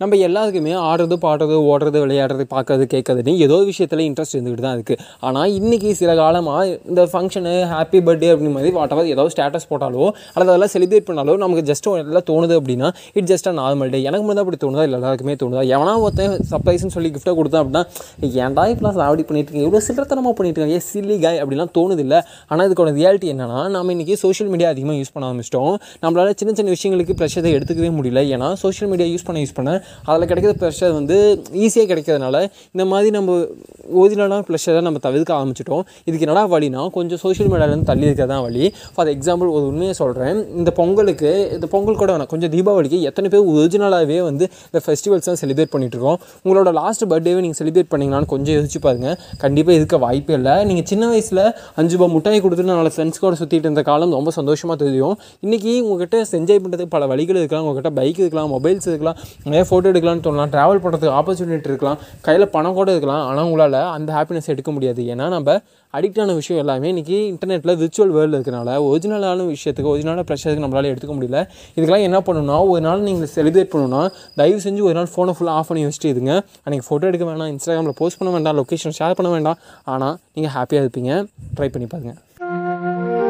நம்ம எல்லாத்துக்குமே ஆடுறது பாடுறது ஓடுறது விளையாடுறது பார்க்கறது கேட்கறதுன்னு ஏதோ ஒரு விஷயத்தில் இன்ட்ரெஸ்ட் இருந்துக்கிட்டு தான் இருக்குது ஆனால் இன்றைக்கி சில காலமாக இந்த ஃபங்க்ஷனு ஹாப்பி பர்த்டே அப்படி மாதிரி வாட்டவர் ஏதாவது ஸ்டேட்டஸ் போட்டாலோ அல்லது அதெல்லாம் செலிப்ரேட் பண்ணாலோ நமக்கு ஜஸ்ட் எல்லாம் தோணுது அப்படின்னா it just a normal day எனக்கு மட்டும் தான் அப்படி தோணுதா? இல்லை எல்லாருக்குமே தோணுதா? எவனா ஒருத்தன் சர்ப்ரைஸ்னு சொல்லி கிஃப்ட்டை கொடுத்தேன் அப்படின்னா ஏன்டா இப்பெல்லாம் அப்படி பண்ணிட்டு இருக்கீங்க? இவ்வளோ சில்லத்தனமாக பண்ணிட்டு ஏன் ஏ சில்லி காய் அப்படிலாம் தோணுது இல்லை. ஆனால் இதுக்கான ரியாலிட்டி என்னன்னா நம்ம இன்றைக்கி சோஷியல் மீடியா அதிகமாக யூஸ் பண்ண ஆரம்பிச்சிட்டோம். நம்மளால் சின்ன சின்ன விஷயங்களுக்கு ப்ரெஷரை எடுத்துக்கவே முடியல. ஏன்னா சோஷியல் மீடியா யூஸ் பண்ண யூஸ் பண்ண அதில் கிடைக்கிற ப்ரெஷர் வந்து ஈஸியாக கிடைக்கிறதுனால இந்த மாதிரி நம்ம ஒரிஜினலான ப்ரெஷரை நம்ம தவிர்க்க ஆரம்பிச்சிட்டோம். இதுக்கு என்னடா வழினா கொஞ்சம் சோஷியல் மீடியாவிலேருந்து தள்ளி இருக்கிறது தான் வழி. ஃபார் எக்ஸாம்பிள் ஒரு உண்மையை சொல்கிறேன் இந்த பொங்கலுக்கு இந்த பொங்கல் கூட வேணாம். கொஞ்சம் தீபாவளிக்கு எத்தனை பேர் ஒரிஜினலாகவே வந்து இந்த ஃபெஸ்டிவல்ஸ் தான் செலிப்ரேட் பண்ணிகிட்ருக்கோம் இருக்கோம். உங்களோட லாஸ்ட் பர்த்டேவை நீங்கள் செலிப்ரேட் பண்ணீங்களான்னு கொஞ்சம் யோசிச்சு பாருங்கள் கண்டிப்பாக இருக்க வாய்ப்பே இல்லை. நீங்கள் சின்ன வயசில் அஞ்சு ரூபா முட்டாய் கொடுத்துட்டு நாலு ஃப்ரெண்ட்ஸ் கூட சுற்றிட்டு இருந்த காலம் ரொம்ப சந்தோஷமாக தெரியும். இன்றைக்கி உங்கள்கிட்ட என்ஜாய் பண்ணுறதுக்கு பல வழிகள் இருக்கலாம். உங்கள்கிட்ட பைக் இருக்கலாம் மொபைல்ஸ் இருக்கலாம். நிறைய ஃபோட்டோ எடுக்கலாம்னு தோணலாம் ட்ராவல் பண்ணுறதுக்கு ஆப்பர்ச்சுனிட்டி இருக்கலாம் கையில் பணம் கூட இருக்கலாம் ஆனால் உங்களால் அந்த ஹாப்பினஸ் எடுக்க முடியாது. ஏன்னா நம்ம அடிக்ட் ஆன விஷயம் எல்லாமே இன்றைக்கி இன்டர்நெட்டில் விர்ச்சுவல் வேர்ல்டு இருக்கனால ஒரிஜினலான விஷயத்துக்கு ஒரிஜினலான ப்ரெஷருக்கு நம்மளால் எடுத்துக்க முடியல. இதுக்கெல்லாம் என்ன பண்ணணும்னா ஒரு நாள் நீங்கள் செலிப்ரேட் பண்ணணும்னா தயவு செஞ்சு ஒரு நாள் ஃபோனை ஃபுல்லாக ஆஃப் பண்ணி வச்சுட்டு இருங்க. அன்றைக்கி ஃபோட்டோ எடுக்க வேண்டாம் இன்ஸ்டாகிராமில் போஸ்ட் பண்ண வேண்டாம் லொக்கேஷன் ஷேர் பண்ண வேண்டாம். ஆனால் நீங்கள் ஹாப்பியாக இருப்பீங்க. ட்ரை பண்ணி பாருங்கள்